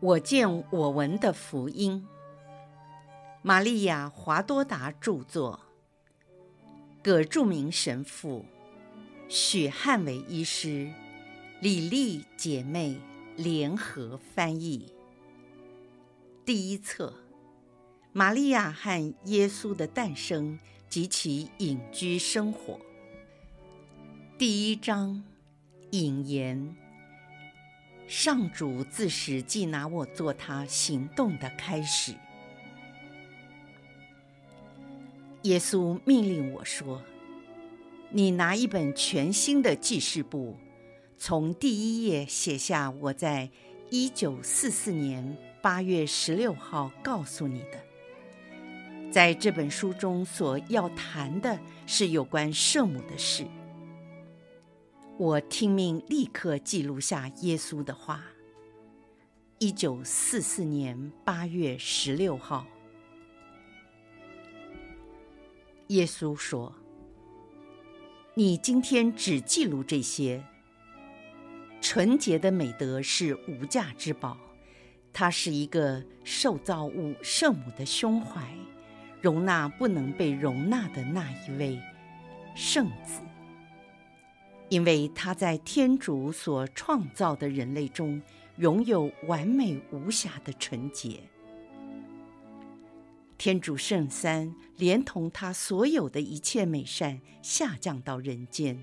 我见我闻的福音，玛利亚·华多达著作，葛著名神父，许汉伟医师，李丽姐妹。联合翻译。第一册：玛利亚和耶稣的诞生。及其隐居生活。第一章：引言。上主自始即拿我做他行动的开始。耶稣命令我说：“你拿一本全新的记事簿，从第一页写下我在一九四四年八月十六号告诉你的。在这本书中所要谈的是有关圣母的事。”我听命，立刻记录下耶稣的话。一九四四年八月十六号，耶稣说：“你今天只记录这些。纯洁的美德是无价之宝，它是一个受造物圣母的胸怀，容纳不能被容纳的那一位圣子。”因为他在天主所创造的人类中拥有完美无瑕的纯洁。天主圣三连同他所有的一切美善下降到人间，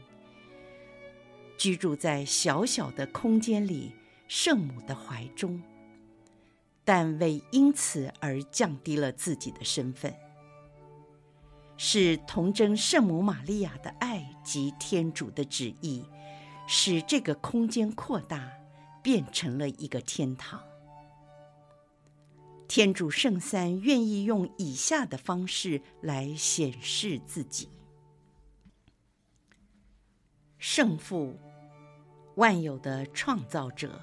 居住在小小的空间里圣母的怀中，但未因此而降低了自己的身份。是童贞圣母玛利亚的爱及天主的旨意，使这个空间扩大，变成了一个天堂。天主圣三愿意用以下的方式来显示自己：圣父，万有的创造者，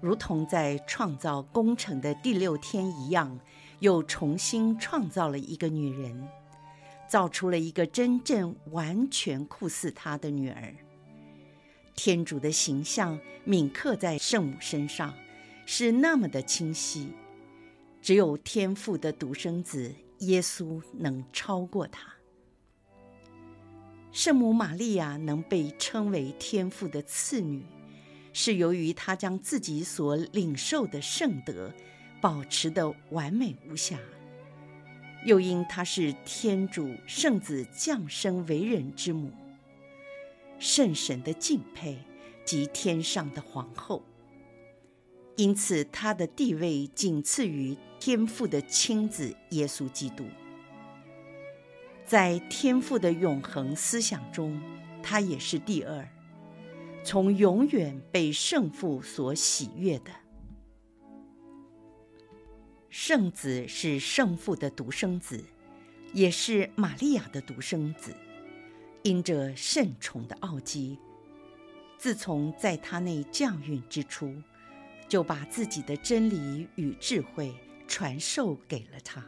如同在创造工程的第六天一样，又重新创造了一个女人。造出了一个真正完全酷似他的女儿。天主的形象铭刻在圣母身上，是那么的清晰，只有天父的独生子耶稣能超过他。圣母玛利亚能被称为天父的次女，是由于她将自己所领受的圣德保持得完美无瑕。又因她是天主圣子降生为人之母，圣神的敬佩及天上的皇后，因此她的地位仅次于天父的亲子耶稣基督。在天父的永恒思想中，她也是第二，从永远被圣父所喜悦的。圣子是圣父的独生子，也是玛利亚的独生子。因着圣宠的奥迹，自从在他内降孕之初，就把自己的真理与智慧传授给了他。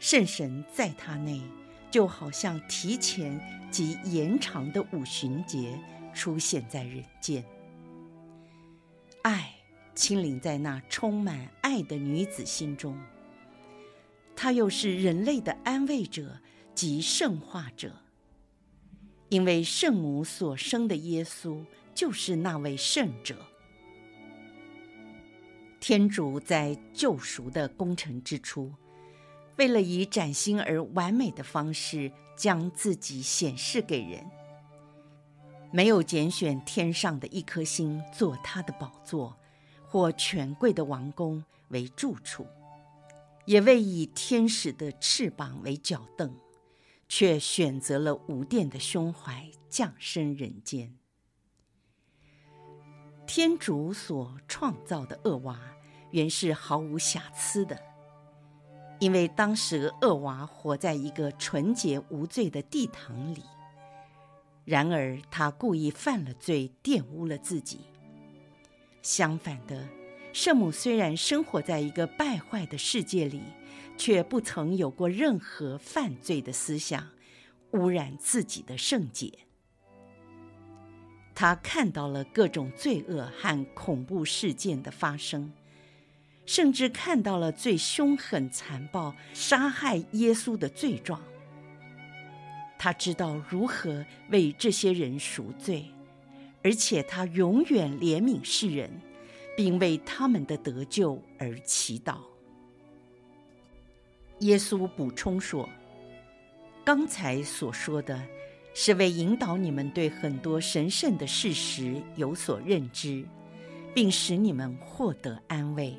圣神在他内，就好像提前及延长的五旬节出现在人间。爱。亲临在那充满爱的女子心中，她又是人类的安慰者及圣化者，因为圣母所生的耶稣就是那位圣者。天主在救赎的工程之初，为了以崭新而完美的方式将自己显示给人，没有拣选天上的一颗星做他的宝座。或权贵的王宫为住处，也未以天使的翅膀为脚凳，却选择了无殿的胸怀降生人间。天主所创造的厄娃原是毫无瑕疵的，因为当时厄娃活在一个纯洁无罪的地堂里。然而，他故意犯了罪，玷污了自己。相反的，圣母虽然生活在一个败坏的世界里，却不曾有过任何犯罪的思想，污染自己的圣洁。他看到了各种罪恶和恐怖事件的发生，甚至看到了最凶狠、残暴杀害耶稣的罪状。他知道如何为这些人赎罪，而且他永远怜悯世人，并为他们的得救而祈祷。耶稣补充说：“刚才所说的，是为引导你们对很多神圣的事实有所认知，并使你们获得安慰。”